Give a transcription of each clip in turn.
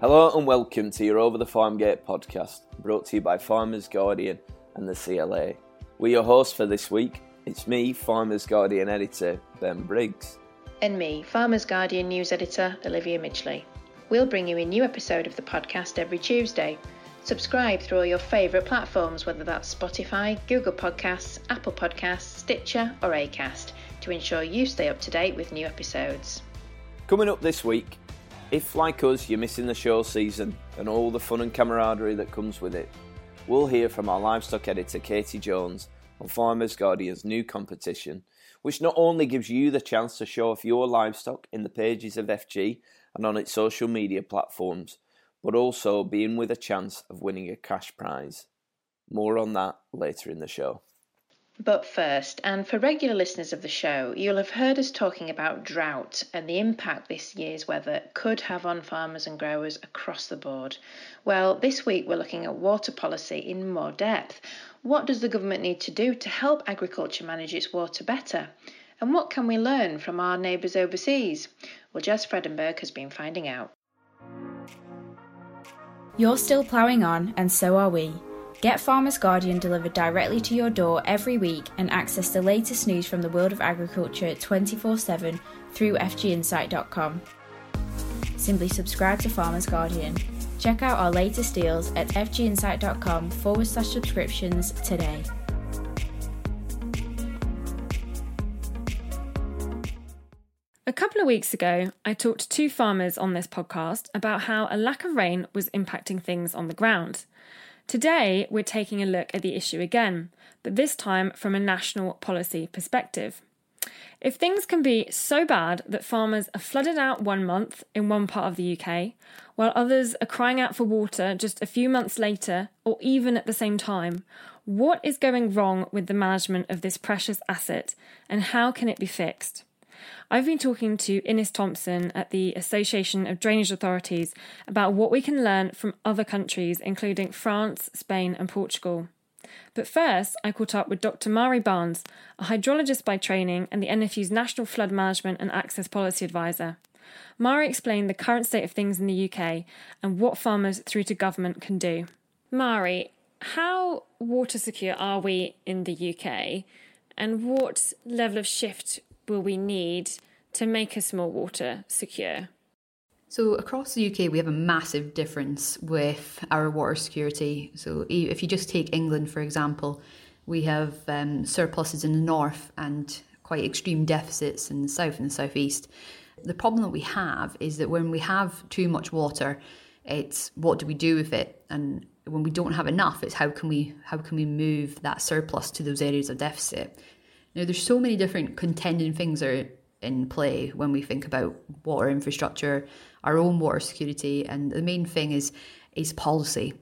Hello and welcome to your Over the Farm Gate podcast, brought to you by Farmers Guardian and the CLA. We're your hosts for this week. It's me, Farmers Guardian editor Ben Briggs. And me, Farmers Guardian news editor Olivia Midgley. We'll bring you a new episode of the podcast every Tuesday. Subscribe through all your favourite platforms, whether that's Spotify, Google Podcasts, Apple Podcasts, Stitcher, or Acast, to ensure you stay up to date with new episodes. Coming up this week, if, like us, you're missing the show season and all the fun and camaraderie that comes with it, we'll hear from our livestock editor Katie Jones on Farmers Guardian's new competition, which not only gives you the chance to show off your livestock in the pages of FG and on its social media platforms, but also being with a chance of winning a cash prize. More on that later in the show. But first, and for regular listeners of the show, you'll have heard us talking about drought and the impact this year's weather could have on farmers and growers across the board. Well, this week we're looking at water policy in more depth. What does the government need to do to help agriculture manage its water better? And what can we learn from our neighbours overseas? Well, Jez Fredenburgh has been finding out. You're still ploughing on, and so are we. Get Farmers Guardian delivered directly to your door every week and access the latest news from the world of agriculture 24 7 through FGInsight.com. Simply subscribe to Farmers Guardian. Check out our latest deals at FGInsight.com forward slash subscriptions today. A couple of weeks ago, I talked to two farmers on this podcast about how a lack of rain was impacting things on the ground. Today, we're taking a look at the issue again, but this time from a national policy perspective. If things can be so bad that farmers are flooded out one month in one part of the UK, while others are crying out for water just a few months later or even at the same time, what is going wrong with the management of this precious asset and how can it be fixed? I've been talking to Innes Thomson at the Association of Drainage Authorities about what we can learn from other countries, including France, Spain, and Portugal. But first, I caught up with Dr. Mari Barnes, a hydrologist by training and the NFU's National Flood Management and Access Policy Advisor. Mari explained the current state of things in the UK and what farmers through to government can do. Mari, how water secure are we in the UK and what level of shift will we need to make a small water secure? So, across the UK, we have a massive difference with our water security. So, if you just take England, for example, we have um, surpluses in the north and quite extreme deficits in the south and the southeast. The problem that we have is that when we have too much water, it's what do we do with it? And when we don't have enough, it's how can we how can we move that surplus to those areas of deficit? Now, there's so many different contending things are in play when we think about water infrastructure, our own water security, and the main thing is is policy.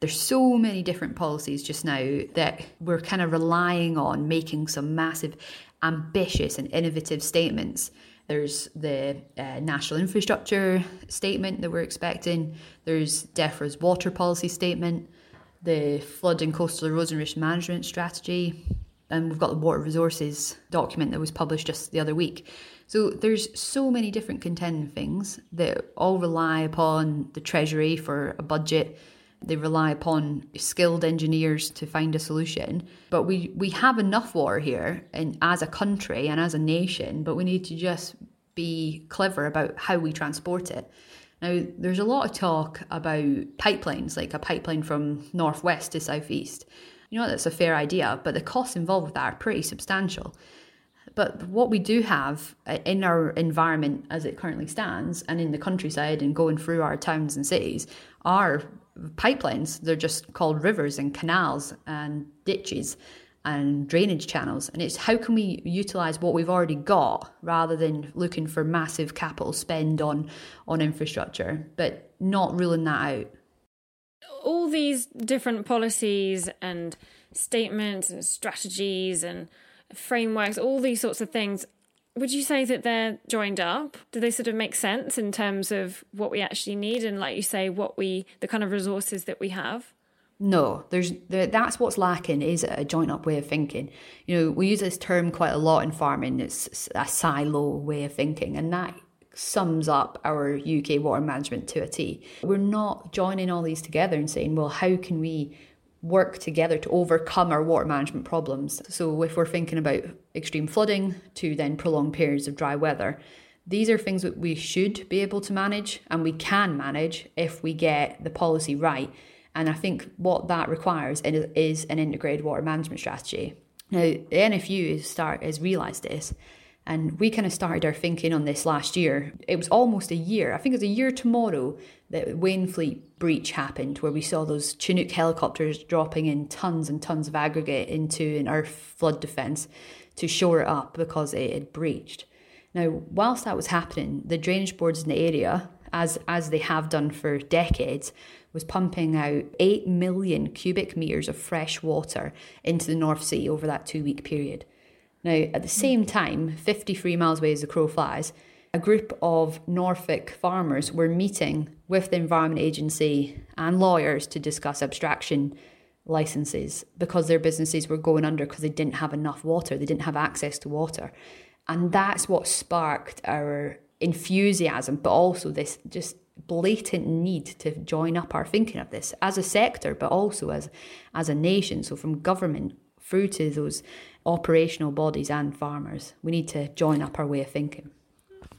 There's so many different policies just now that we're kind of relying on making some massive, ambitious and innovative statements. There's the uh, national infrastructure statement that we're expecting. There's DEFRA's water policy statement, the flood and coastal erosion risk management strategy, and we've got the water resources document that was published just the other week. So there's so many different contending things that all rely upon the treasury for a budget. They rely upon skilled engineers to find a solution. But we, we have enough water here and as a country and as a nation, but we need to just be clever about how we transport it. Now, there's a lot of talk about pipelines, like a pipeline from northwest to southeast. You know, that's a fair idea, but the costs involved with that are pretty substantial. But what we do have uh, in our environment as it currently stands and in the countryside and going through our towns and cities are pipelines. They're just called rivers and canals and ditches and drainage channels. And it's how can we utilize what we've already got rather than looking for massive capital spend on on infrastructure, but not ruling that out all these different policies and statements and strategies and frameworks, all these sorts of things, would you say that they're joined up? Do they sort of make sense in terms of what we actually need and, like you say, what we, the kind of resources that we have? No, there's that's what's lacking is a joint up way of thinking. You know, we use this term quite a lot in farming. It's a silo way of thinking, and that sums up our UK water management to a T. We're not joining all these together and saying, well, how can we work together to overcome our water management problems? So, if we're thinking about extreme flooding to then prolonged periods of dry weather, these are things that we should be able to manage and we can manage if we get the policy right. And I think what that requires is an integrated water management strategy. Now, the NFU start has realised this and we kind of started our thinking on this last year. It was almost a year. I think it was a year tomorrow that Wainfleet breach happened, where we saw those Chinook helicopters dropping in tons and tons of aggregate into an earth flood defence to shore it up because it had breached. Now, whilst that was happening, the drainage boards in the area, as as they have done for decades, was pumping out 8 million cubic metres of fresh water into the North Sea over that two week period. Now, at the same mm. time, 53 miles away as the crow flies, a group of Norfolk farmers were meeting with the Environment Agency and lawyers to discuss abstraction licenses because their businesses were going under because they didn't have enough water, they didn't have access to water. And that's what sparked our enthusiasm, but also this just blatant need to join up our thinking of this as a sector, but also as as a nation. So from government through to those operational bodies and farmers. We need to join up our way of thinking.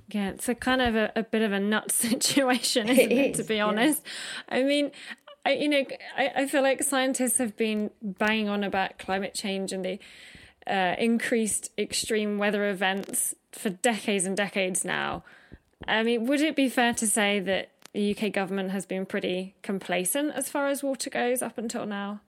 Yeah, it's a kind of a, a bit of a nut situation, isn't it, it is, to be honest? Yeah. I mean, I, you know, I, I feel like scientists have been banging on about climate change and the uh, increased extreme weather events for decades and decades now. I mean, would it be fair to say that the UK government has been pretty complacent as far as water goes up until now?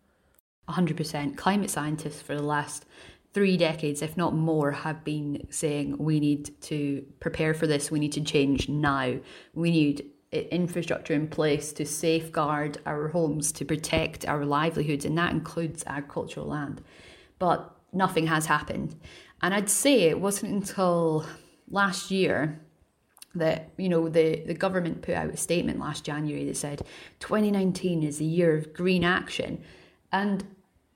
100%. Climate scientists for the last three decades, if not more, have been saying we need to prepare for this, we need to change now, we need eh, infrastructure in place to safeguard our homes, to protect our livelihoods, and that includes agricultural land. But nothing has happened. And I'd say it wasn't until last year that you know the, the government put out a statement last January that said 2019 is the year of green action. And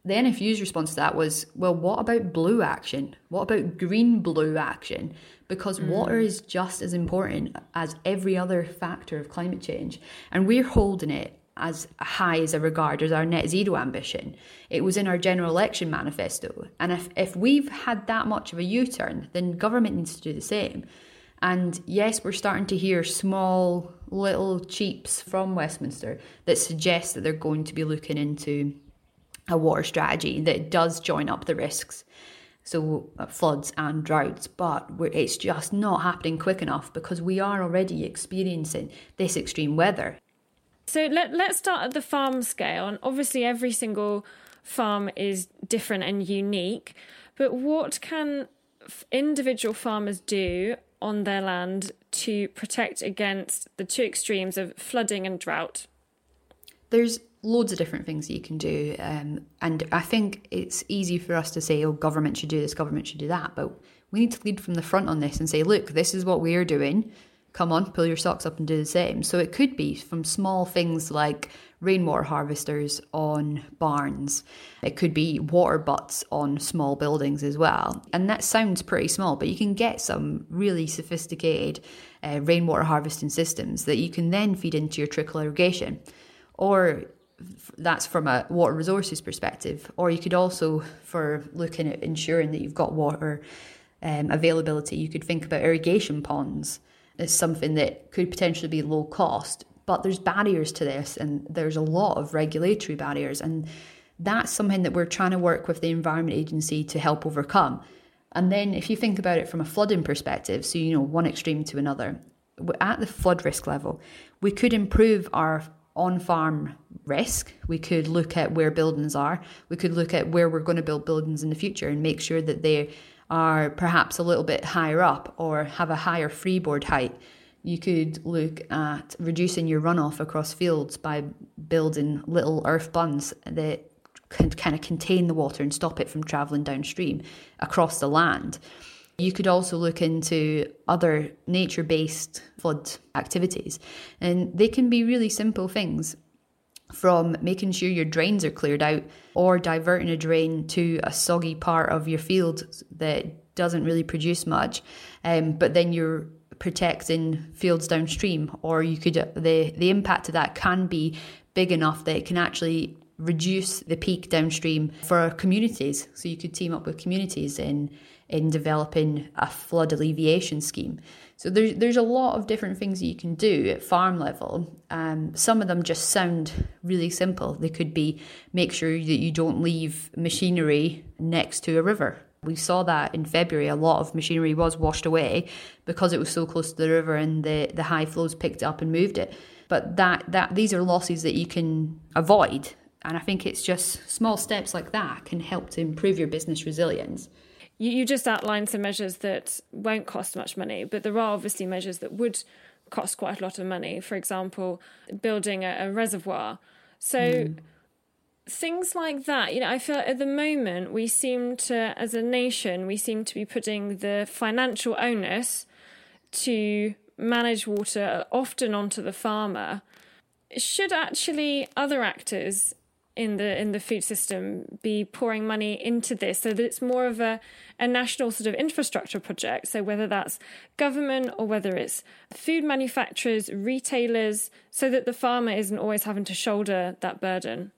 the NFU's response to that was, well, what about blue action? What about green blue action? Because mm. water is just as important as every other factor of climate change. And we're holding it as high as a regard as our net zero ambition. It was in our general election manifesto. And if, if we've had that much of a U turn, then government needs to do the same. And yes, we're starting to hear small little cheeps from Westminster that suggest that they're going to be looking into a water strategy that does join up the risks. So, uh, floods and droughts, but it's just not happening quick enough because we are already experiencing this extreme weather. So, let, let's start at the farm scale. And obviously, every single farm is different and unique. But what can individual farmers do on their land to protect against the two extremes of flooding and drought? There's loads of different things that you can do. Um, and I think it's easy for us to say, oh, government should do this, government should do that. But we need to lead from the front on this and say, look, this is what we're doing. Come on, pull your socks up and do the same. So it could be from small things like rainwater harvesters on barns. It could be water butts on small buildings as well. And that sounds pretty small, but you can get some really sophisticated uh, rainwater harvesting systems that you can then feed into your trickle irrigation. Or that's from a water resources perspective. Or you could also, for looking at ensuring that you've got water um, availability, you could think about irrigation ponds as something that could potentially be low cost. But there's barriers to this, and there's a lot of regulatory barriers. And that's something that we're trying to work with the Environment Agency to help overcome. And then, if you think about it from a flooding perspective, so you know, one extreme to another, at the flood risk level, we could improve our on farm risk. We could look at where buildings are. We could look at where we're going to build buildings in the future and make sure that they are perhaps a little bit higher up or have a higher freeboard height. You could look at reducing your runoff across fields by building little earth bunds that can kind of contain the water and stop it from travelling downstream across the land. You could also look into other nature based flood activities, and they can be really simple things from making sure your drains are cleared out or diverting a drain to a soggy part of your field that doesn't really produce much, um, but then you're protecting fields downstream, or you could the the impact of that can be big enough that it can actually reduce the peak downstream for communities. So you could team up with communities in in developing a flood alleviation scheme. So there's there's a lot of different things that you can do at farm level. Um, some of them just sound really simple. They could be make sure that you don't leave machinery next to a river. We saw that in February. A lot of machinery was washed away because it was so close to the river, and the, the high flows picked up and moved it. But that that these are losses that you can avoid and I think it's just small steps like that can help to improve your business resilience. You, you just outlined some measures that won't cost much money, but there are obviously measures that would cost quite a lot of money. For example, building a, a reservoir. So mm. things like that, you know, I feel at the moment we seem to, as a nation, we seem to be putting the financial onus to manage water often onto the farmer. Should actually other actors in the in the food system be pouring money into this so that it's more of a, a national sort of infrastructure project. So whether that's government or whether it's food manufacturers retailers so that the farmer isn't always having to shoulder that burden.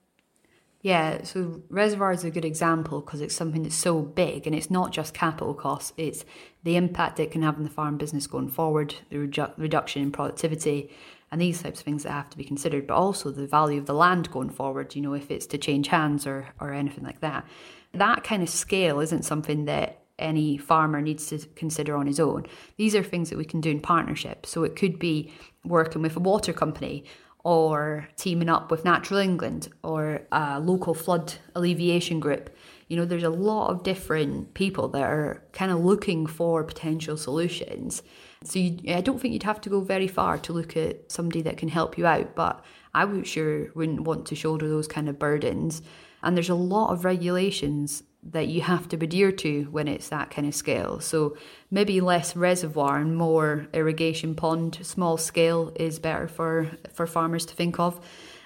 Yeah so reservoir is a good example because it's something that's so big and it's not just capital costs it's the impact it can have on the farm business going forward the redu- reduction in productivity and these types of things that have to be considered, but also the value of the land going forward, you know, if it's to change hands or, or anything like that. That kind of scale isn't something that any farmer needs to consider on his own. These are things that we can do in partnership. So it could be working with a water company or teaming up with Natural England or a local flood alleviation group. You know, there's a lot of different people that are kind of looking for potential solutions so you, I don't think you'd have to go very far to look at somebody that can help you out, but I would sure wouldn't want to shoulder those kind of burdens. And there's a lot of regulations that you have to adhere to when it's that kind of scale. So maybe less reservoir and more irrigation pond, small scale is better for for farmers to think of.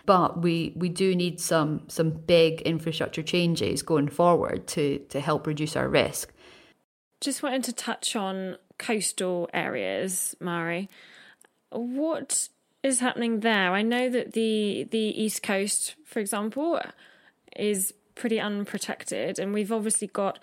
But we, we do need some some big infrastructure changes going forward to to help reduce our risk. Just wanted to touch on coastal areas, Mari. What is happening there? I know that the the east coast, for example, is pretty unprotected, and we've obviously got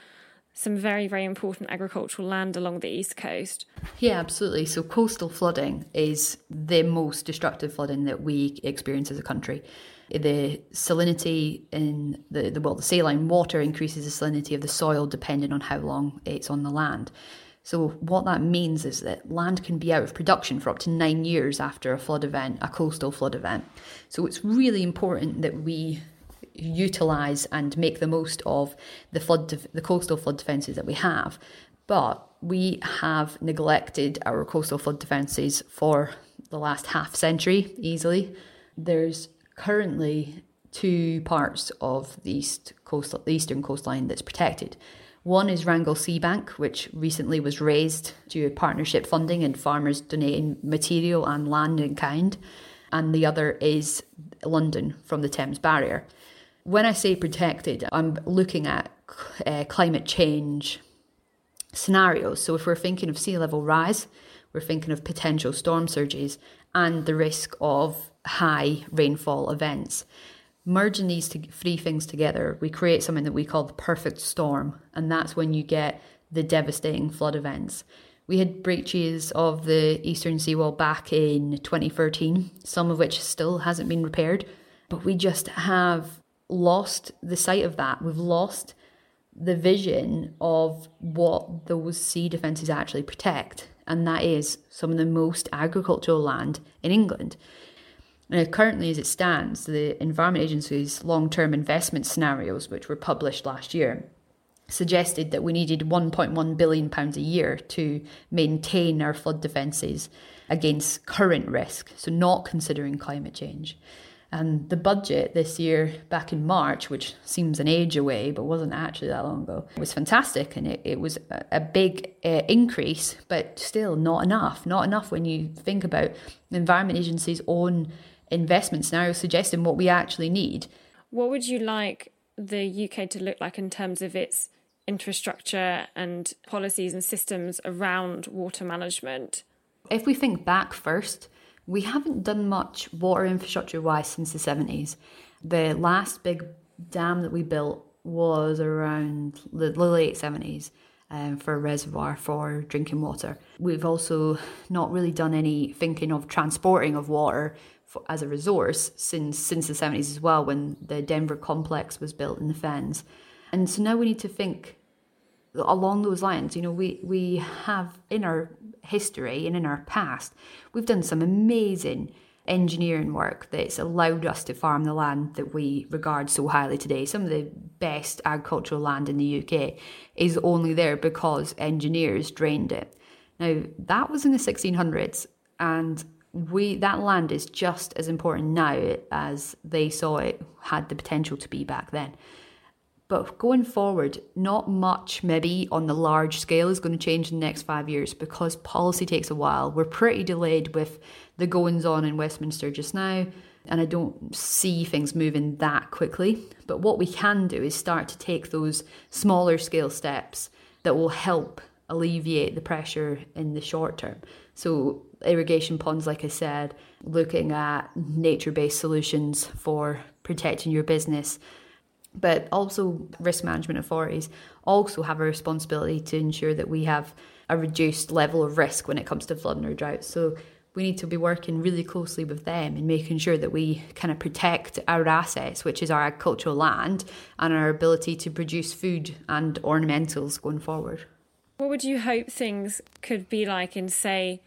some very very important agricultural land along the east coast. Yeah, absolutely. So coastal flooding is the most destructive flooding that we experience as a country. The salinity in the, the well, the saline water increases the salinity of the soil depending on how long it's on the land. So, what that means is that land can be out of production for up to nine years after a flood event, a coastal flood event. So, it's really important that we utilise and make the most of the flood, the coastal flood defences that we have. But we have neglected our coastal flood defences for the last half century easily. There's currently two parts of the east coast, the eastern coastline that's protected. One is Wrangle Seabank, which recently was raised due to partnership funding and farmers donating material and land in kind. And the other is London from the Thames Barrier. When I say protected, I'm looking at uh, climate change scenarios. So if we're thinking of sea level rise, we're thinking of potential storm surges and the risk of high rainfall events merging these three things together, we create something that we call the perfect storm. And that's when you get the devastating flood events. We had breaches of the eastern seawall back in 2013, some of which still hasn't been repaired. But we just have lost the sight of that. We've lost the vision of what those sea defences actually protect, and that is some of the most agricultural land in England. Now, currently, as it stands, the Environment Agency's long term investment scenarios, which were published last year, suggested that we needed £1.1 billion a year to maintain our flood defences against current risk, so not considering climate change. And the budget this year, back in March, which seems an age away, but wasn't actually that long ago, was fantastic. And it, it was a, big uh, increase, but still not enough. Not enough when you think about the Environment Agency's own investment scenario suggesting what we actually need. What would you like the UK to look like in terms of its infrastructure and policies and systems around water management? If we think back first, we haven't done much water infrastructure wise since the 70s. The last big dam that we built was around the, late 70s. Um, for a reservoir for drinking water. We've also not really done any thinking of transporting of water for, as a resource since since the 70s as well, when the Denver complex was built in the Fens. And so now we need to think along those lines. You know, we we have in our history and in our past, we've done some amazing engineering work that's allowed us to farm the land that we regard so highly today. Some of the best agricultural land in the UK is only there because engineers drained it. Now, that was in the 1600s, and we that land is just as important now as they saw it had the potential to be back then. But going forward, not much maybe on the large scale is going to change in the next five years because policy takes a while. We're pretty delayed with the goings on in Westminster just now, and I don't see things moving that quickly. But what we can do is start to take those smaller scale steps that will help alleviate the pressure in the short term. So, irrigation ponds, like I said, looking at nature based solutions for protecting your business but also risk management authorities also have a responsibility to ensure that we have a reduced level of risk when it comes to flooding or drought. So we need to be working really closely with them and making sure that we kind of protect our assets, which is our agricultural land, and our ability to produce food and ornamentals going forward. What would you hope things could be like in, say,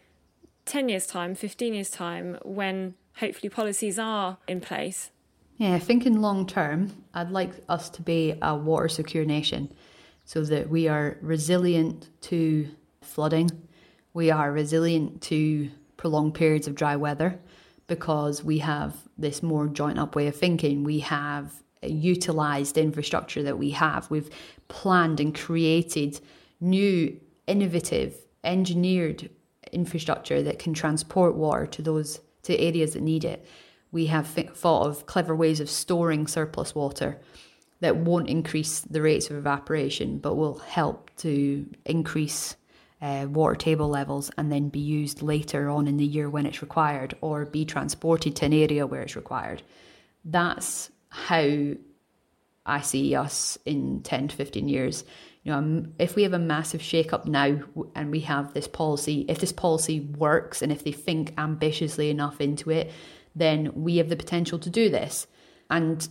10 years' time, 15 years' time, when hopefully policies are in place? Yeah, thinking long term, I'd like us to be a water secure nation so that we are resilient to flooding, we are resilient to prolonged periods of dry weather because we have this more joint up way of thinking. We have utilized infrastructure that we have. We've planned and created new, innovative, engineered infrastructure that can transport water to those to areas that need it we have thought of clever ways of storing surplus water that won't increase the rates of evaporation but will help to increase uh, water table levels and then be used later on in the year when it's required or be transported to an area where it's required. That's how I see us in 10 to 15 years. Know, if we have a massive shake up now and we have this policy, if this policy works and if they think ambitiously enough into it, then we have the potential to do this. And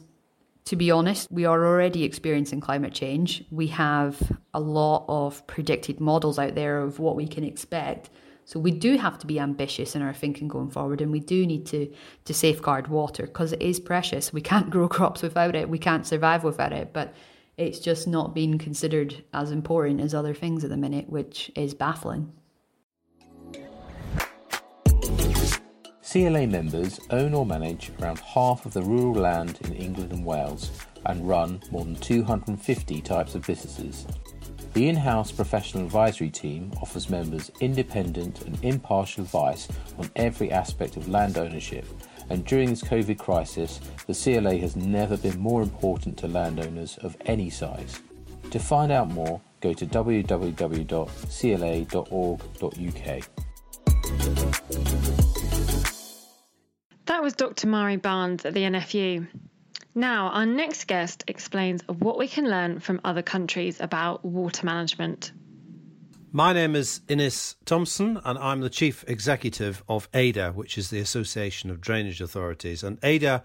to be honest, we are already experiencing climate change. We have a lot of predicted models out there of what we can expect. So we do have to be ambitious in our thinking going forward, and we do need to to safeguard water because it is precious. We can't grow crops without it. We can't survive without it. But it's just not being considered as important as other things at the minute, which is baffling. CLA members own or manage around half of the rural land in England and Wales and run more than 250 types of businesses. The in house professional advisory team offers members independent and impartial advice on every aspect of land ownership, and during this COVID crisis, the CLA has never been more important to landowners of any size. To find out more, go to www.cla.org.uk. That was Dr. Mari Barnes at the NFU. Now, our next guest explains what we can learn from other countries about water management. My name is Innes Thomson, and I'm the Chief Executive of ADA, which is the Association of Drainage Authorities. And ADA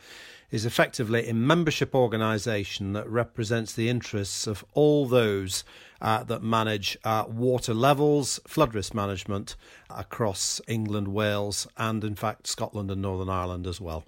is effectively a membership organisation that represents the interests of all those uh, that manage uh, water levels, flood risk management across England, Wales, and in fact Scotland and Northern Ireland as well.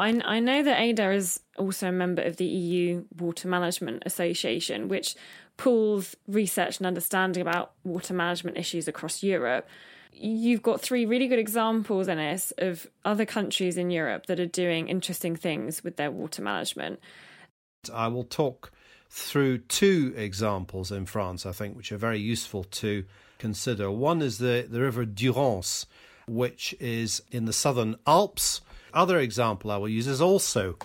I, I know that ADA is also a member of the EU Water Management Association, which pools research and understanding about water management issues across Europe. You've got three really good examples, Innes, of other countries in Europe that are doing interesting things with their water management. I will talk through two examples in France, I think, which are very useful to consider. One is the, the River Durance, which is in the southern Alps. Other example I will use is also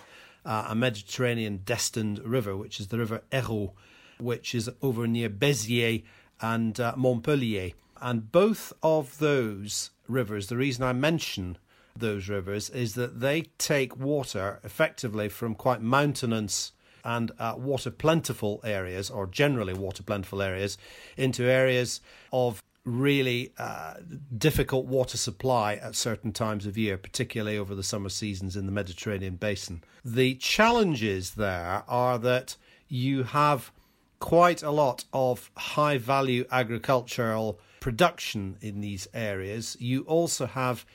uh, a Mediterranean destined river, which is the River Hérault, which is over near Béziers and uh, Montpellier. And both of those rivers, the reason I mention those rivers is that they take water effectively from quite mountainous and uh, water plentiful areas, or generally water plentiful areas, into areas of really uh, difficult water supply at certain times of year, particularly over the summer seasons in the Mediterranean basin. The challenges there are that you have quite a lot of high value agricultural production in these areas. You also have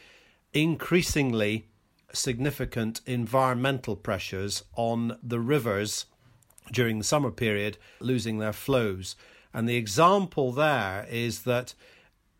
increasingly significant environmental pressures on the rivers during the summer period, losing their flows. And the example there is that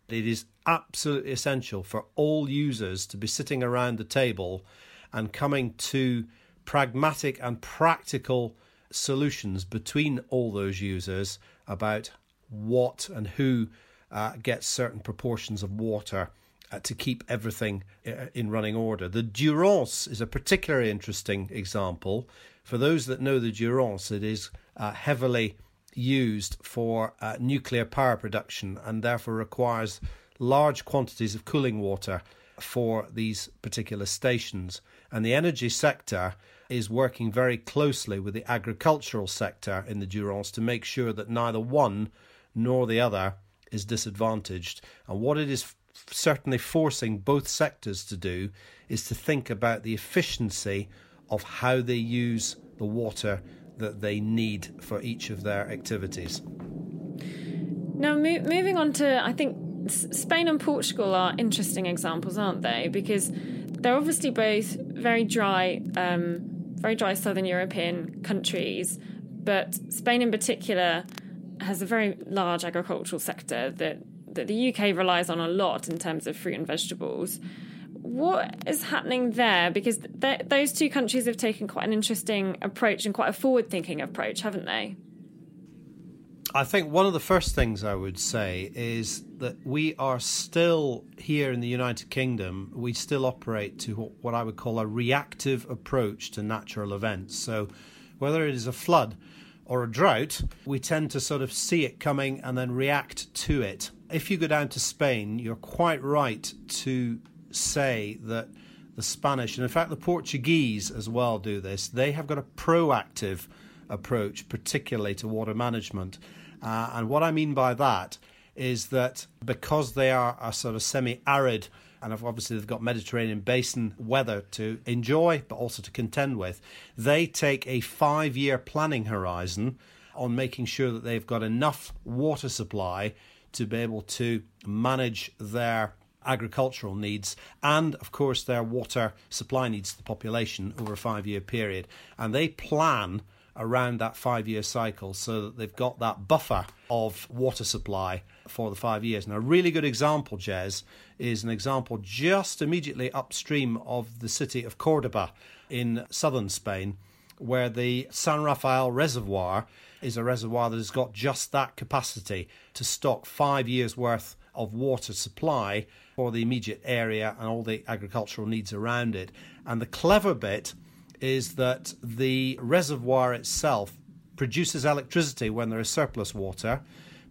it is absolutely essential for all users to be sitting around the table and coming to pragmatic and practical solutions between all those users about what and who uh, gets certain proportions of water uh, to keep everything uh, in running order. The Durance is a particularly interesting example. For those that know the Durance, it is uh, heavily used for uh, nuclear power production and therefore requires large quantities of cooling water for these particular stations. And the energy sector is working very closely with the agricultural sector in the Durance to make sure that neither one nor the other is disadvantaged. And what it is certainly forcing both sectors to do is to think about the efficiency of how they use the water that they need for each of their activities. Now, mo- moving on to, I think Spain and Portugal are interesting examples, aren't they? Because they're obviously both very dry, um, very dry southern European countries, but Spain in particular has a very large agricultural sector that that the UK relies on a lot in terms of fruit and vegetables. What is happening there? Because th- those two countries have taken quite an interesting approach and quite a forward thinking approach, haven't they? I think one of the first things I would say is that we are still here in the United Kingdom, we still operate to what I would call a reactive approach to natural events. So, whether it is a flood or a drought, we tend to sort of see it coming and then react to it if you go down to Spain, you're quite right to say that the Spanish, and in fact the Portuguese as well, do this. They have got a proactive approach, particularly to water management. Uh, and what I mean by that is that because they are a sort of semi arid and obviously they've got Mediterranean basin weather to enjoy, but also to contend with. They take a five year planning horizon on making sure that they've got enough water supply to be able to manage their agricultural needs and, of course, their water supply needs to the population over a five year period. And they plan around that five year cycle so that they've got that buffer of water supply for the five years. And a really good example, Jez, is an example just immediately upstream of the city of Cordoba in southern Spain, where the San Rafael Reservoir is a reservoir that has got just that capacity to stock five years' worth of water supply for the immediate area and all the agricultural needs around it. And the clever bit is that the reservoir itself produces electricity when there is surplus water,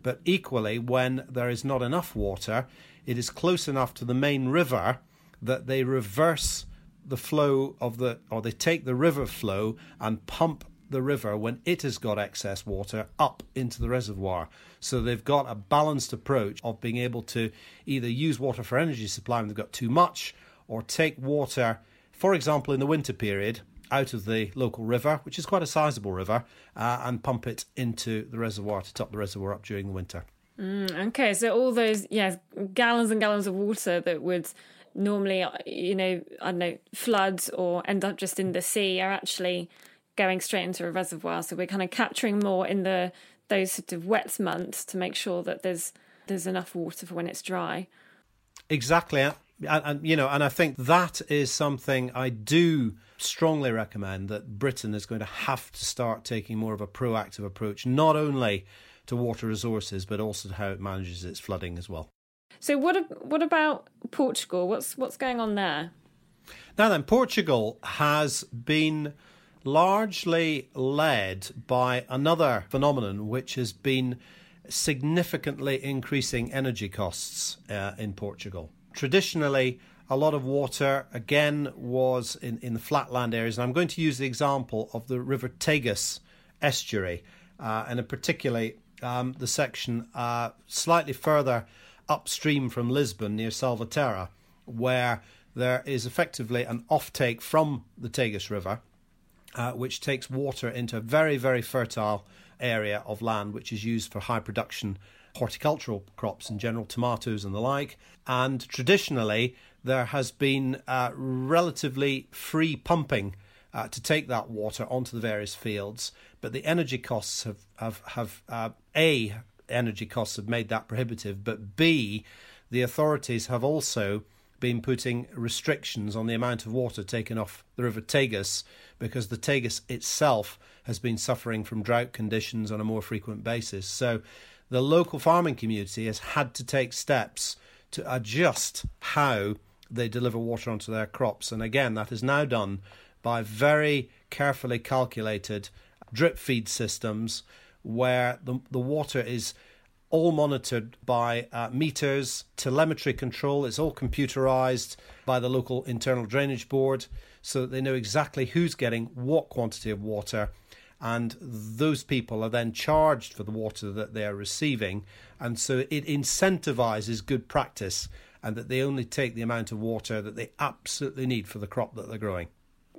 but equally, when there is not enough water, it is close enough to the main river that they reverse the flow of the, or they take the river flow and pump the river when it has got excess water up into the reservoir. So they've got a balanced approach of being able to either use water for energy supply when they've got too much, or take water, for example, in the winter period, out of the local river, which is quite a sizable river, uh, and pump it into the reservoir to top the reservoir up during the winter. Mm, okay, so all those, yeah, gallons and gallons of water that would normally, you know, I don't know, floods or end up just in the sea are actually going straight into a reservoir. So we're kind of capturing more in the those sort of wet months to make sure that there's there's enough water for when it's dry. Exactly. And, and, you know, and I think that is something I do strongly recommend that Britain is going to have to start taking more of a proactive approach, not only to water resources but also to how it manages its flooding as well. So what what about Portugal? What's what's going on there? Now then, Portugal has been largely led by another phenomenon which has been significantly increasing energy costs uh, in Portugal. Traditionally, a lot of water again was in, in the flatland areas, and I'm going to use the example of the River Tagus estuary, uh, and in particularly um, the section uh, slightly further upstream from Lisbon near Salvaterra, where there is effectively an offtake from the Tagus River, uh, which takes water into a very, very fertile area of land, which is used for high production horticultural crops in general, tomatoes and the like. And traditionally, there has been uh, relatively free pumping uh, to take that water onto the various fields, but the energy costs have have have uh, a energy costs have made that prohibitive, but b the authorities have also been putting restrictions on the amount of water taken off the River Tagus because the Tagus itself has been suffering from drought conditions on a more frequent basis. So the local farming community has had to take steps to adjust how they deliver water onto their crops. And again, that is now done by very carefully calculated drip feed systems where the, the water is all monitored by uh, meters, telemetry control. It's all computerized by the local internal drainage board so that they know exactly who's getting what quantity of water. And those people are then charged for the water that they are receiving. And so it incentivizes good practice and that they only take the amount of water that they absolutely need for the crop that they're growing.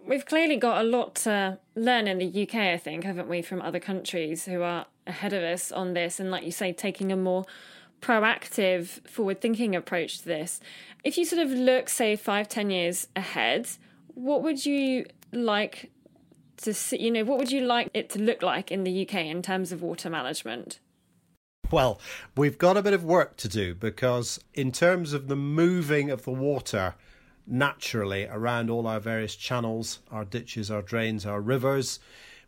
We've clearly got a lot to learn in the UK, I think, haven't we, from other countries who are ahead of us on this, and like you say, taking a more proactive, forward thinking approach to this. If you sort of look, say, five, ten years ahead, what would you like to see? You know, what would you like it to look like in the UK in terms of water management? Well, we've got a bit of work to do because, in terms of the moving of the water naturally around all our various channels, our ditches, our drains, our rivers,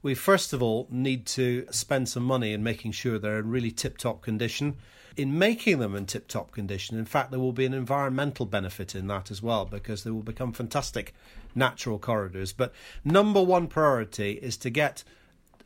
we first of all need to spend some money in making sure they're in really tip top condition. In making them in tip top condition, in fact, there will be an environmental benefit in that as well because they will become fantastic natural corridors. But number one priority is to get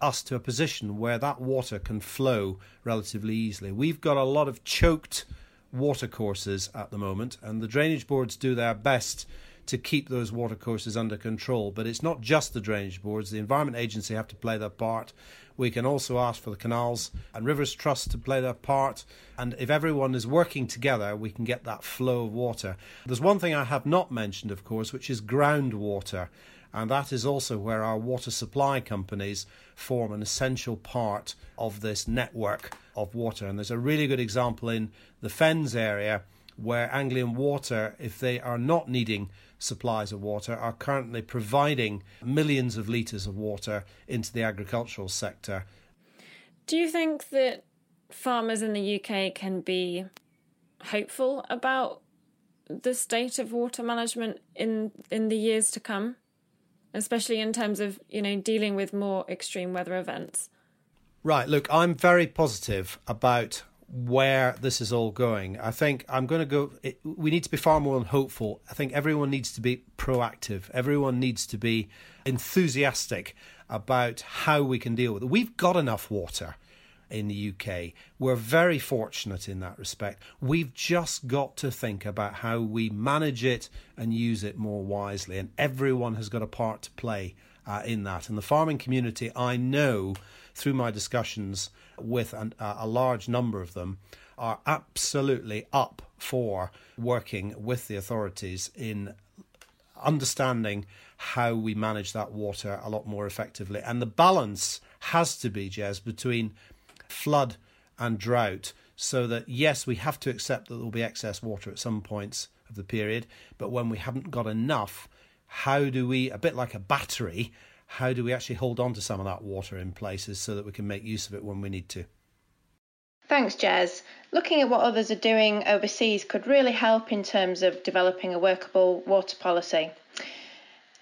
us to a position where that water can flow relatively easily. We've got a lot of choked watercourses at the moment, and the drainage boards do their best to keep those watercourses under control. But it's not just the drainage boards, the Environment Agency have to play their part. We can also ask for the Canals and Rivers Trust to play their part. And if everyone is working together, we can get that flow of water. There's one thing I have not mentioned, of course, which is groundwater and that is also where our water supply companies form an essential part of this network of water. And there's a really good example in the Fens area where Anglian Water, if they are not needing supplies of water, are currently providing millions of litres of water into the agricultural sector. Do you think that farmers in the UK can be hopeful about the state of water management in in the years to come? Especially in terms of you know dealing with more extreme weather events. Right. Look, I'm very positive about where this is all going. I think I'm going to go. It, we need to be far more hopeful. I think everyone needs to be proactive. Everyone needs to be enthusiastic about how we can deal with it. We've got enough water in the UK. We're very fortunate in that respect. We've just got to think about how we manage it and use it more wisely, and everyone has got a part to play uh, in that. And the farming community, I know through my discussions with an, uh, a large number of them, are absolutely up for working with the authorities in understanding how we manage that water a lot more effectively. And the balance has to be, Jez, between flood and drought. So that, yes, we have to accept that there will be excess water at some points of the period, but when we haven't got enough, how do we, a bit like a battery, how do we actually hold on to some of that water in places so that we can make use of it when we need to? Thanks, Jez. Looking at what others are doing overseas could really help in terms of developing a workable water policy.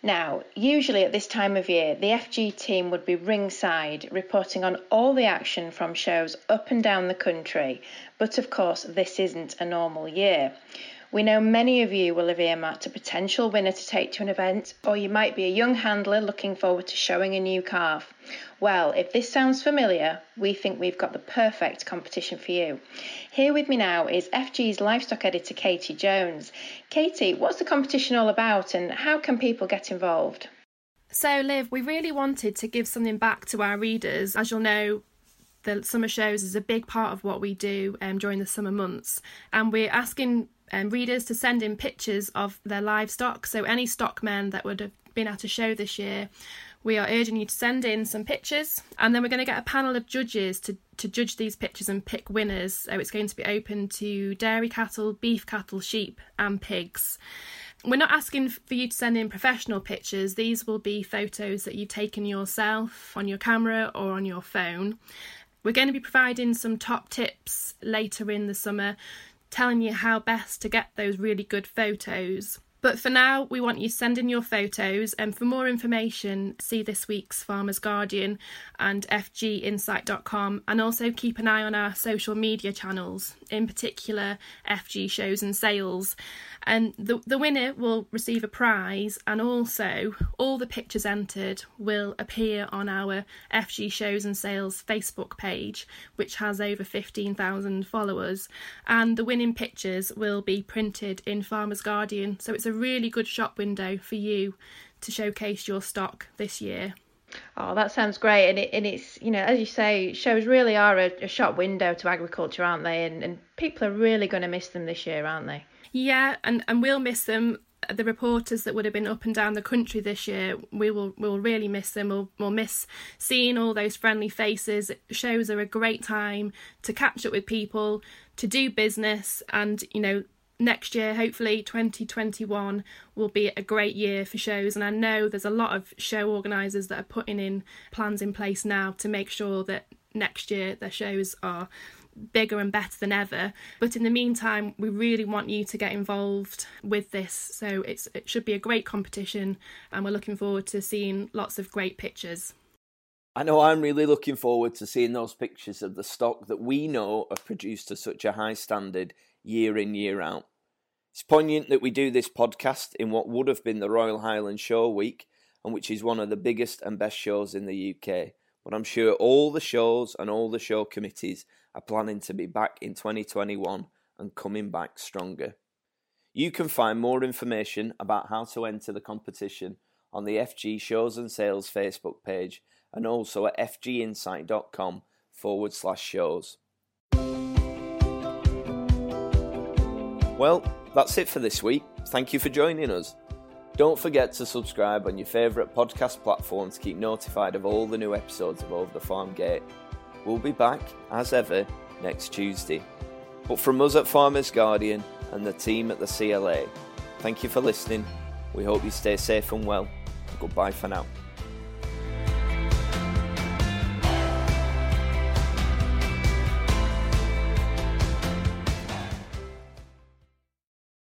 Now, usually at this time of year, the FG team would be ringside reporting on all the action from shows up and down the country, but of course, this isn't a normal year. We know many of you will have earmarked a potential winner to take to an event, or you might be a young handler looking forward to showing a new calf. Well, if this sounds familiar, we think we've got the perfect competition for you. Here with me now is FG's livestock editor Katie Jones. Katie, what's the competition all about and how can people get involved? So, Liv, we really wanted to give something back to our readers. As you'll know, the summer shows is a big part of what we do um, during the summer months, and we're asking um, readers to send in pictures of their livestock. So, any stockmen that would have been at a show this year, we are urging you to send in some pictures, and then we're going to get a panel of judges to, to judge these pictures and pick winners. So, it's going to be open to dairy cattle, beef cattle, sheep, and pigs. We're not asking for you to send in professional pictures. These will be photos that you've taken yourself on your camera or on your phone. We're going to be providing some top tips later in the summer, telling you how best to get those really good photos. But for now, we want you to send in your photos, and for more information, see this week's Farmers Guardian and fginsight.com, and also keep an eye on our social media channels, in particular FG Shows and Sales. And the, the winner will receive a prize, and also all the pictures entered will appear on our FG Shows and Sales Facebook page, which has over 15,000 followers. And the winning pictures will be printed in Farmers Guardian, so it's a really good shop window for you to showcase your stock this year. Oh, that sounds great, and it and it's you know as you say, shows really are a, a shop window to agriculture, aren't they? And and people are really going to miss them this year, aren't they? Yeah, and and we'll miss them. The reporters that would have been up and down the country this year, we will will really miss them. We'll, we'll miss seeing all those friendly faces. Shows are a great time to catch up with people, to do business, and you know next year, hopefully 2021, will be a great year for shows. And I know there's a lot of show organisers that are putting in plans in place now to make sure that next year their shows are bigger and better than ever. But in the meantime, we really want you to get involved with this. So it's it should be a great competition, and we're looking forward to seeing lots of great pictures. I know I'm really looking forward to seeing those pictures of the stock that we know are produced to such a high standard year in, year out. It's poignant that we do this podcast in what would have been the Royal Highland Show week, and which is one of the biggest and best shows in the UK. But I'm sure all the shows and all the show committees are planning to be back in 2021 and coming back stronger. You can find more information about how to enter the competition on the FG Shows and Sales Facebook page and also at fginsight.com forward slash shows. Well, that's it for this week. Thank you for joining us. Don't forget to subscribe on your favourite podcast platform to keep notified of all the new episodes of Over the Farm Gate. We'll be back, as ever, next Tuesday. But from us at Farmers Guardian and the team at the CLA, thank you for listening. We hope you stay safe and well. Goodbye for now.